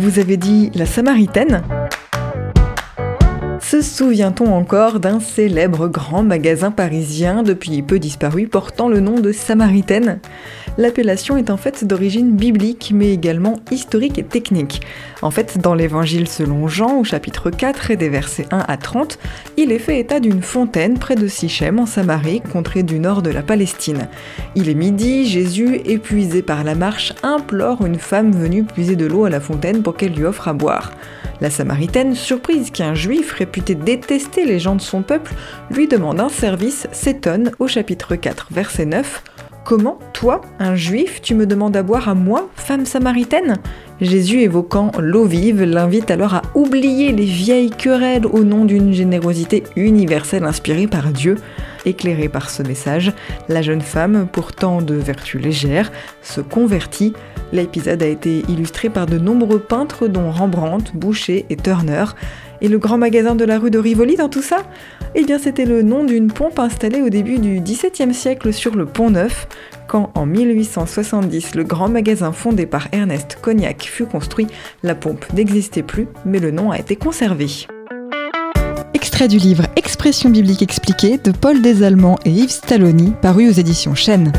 Vous avez dit la Samaritaine. Se souvient-on encore d'un célèbre grand magasin parisien depuis peu disparu portant le nom de Samaritaine? L'appellation est en fait d'origine biblique mais également historique et technique. En fait, dans l'évangile selon Jean au chapitre 4 et des versets 1 à 30, il est fait état d'une fontaine près de Sichem en Samarie, contrée du nord de la Palestine. Il est midi, Jésus, épuisé par la marche, implore une femme venue puiser de l'eau à la fontaine pour qu'elle lui offre à boire. La Samaritaine, surprise qu'un juif réputé détester les gens de son peuple lui demande un service, s'étonne au chapitre 4, verset 9. Comment, toi, un juif, tu me demandes à boire à moi, femme samaritaine? Jésus, évoquant l'eau vive, l'invite alors à oublier les vieilles querelles au nom d'une générosité universelle inspirée par Dieu. Éclairée par ce message, la jeune femme, pourtant de vertu légère, se convertit. L'épisode a été illustré par de nombreux peintres dont Rembrandt, Boucher et Turner. Et le grand magasin de la rue de Rivoli dans tout ça? Eh bien c'était le nom d'une pompe installée au début du XVIIe siècle sur le Pont Neuf, quand en 1870 le grand magasin fondé par Ernest Cognac fut construit, la pompe n'existait plus, mais le nom a été conservé. Extrait du livre Expression biblique expliquée de Paul Desallemands et Yves Stalloni, paru aux éditions Chênes.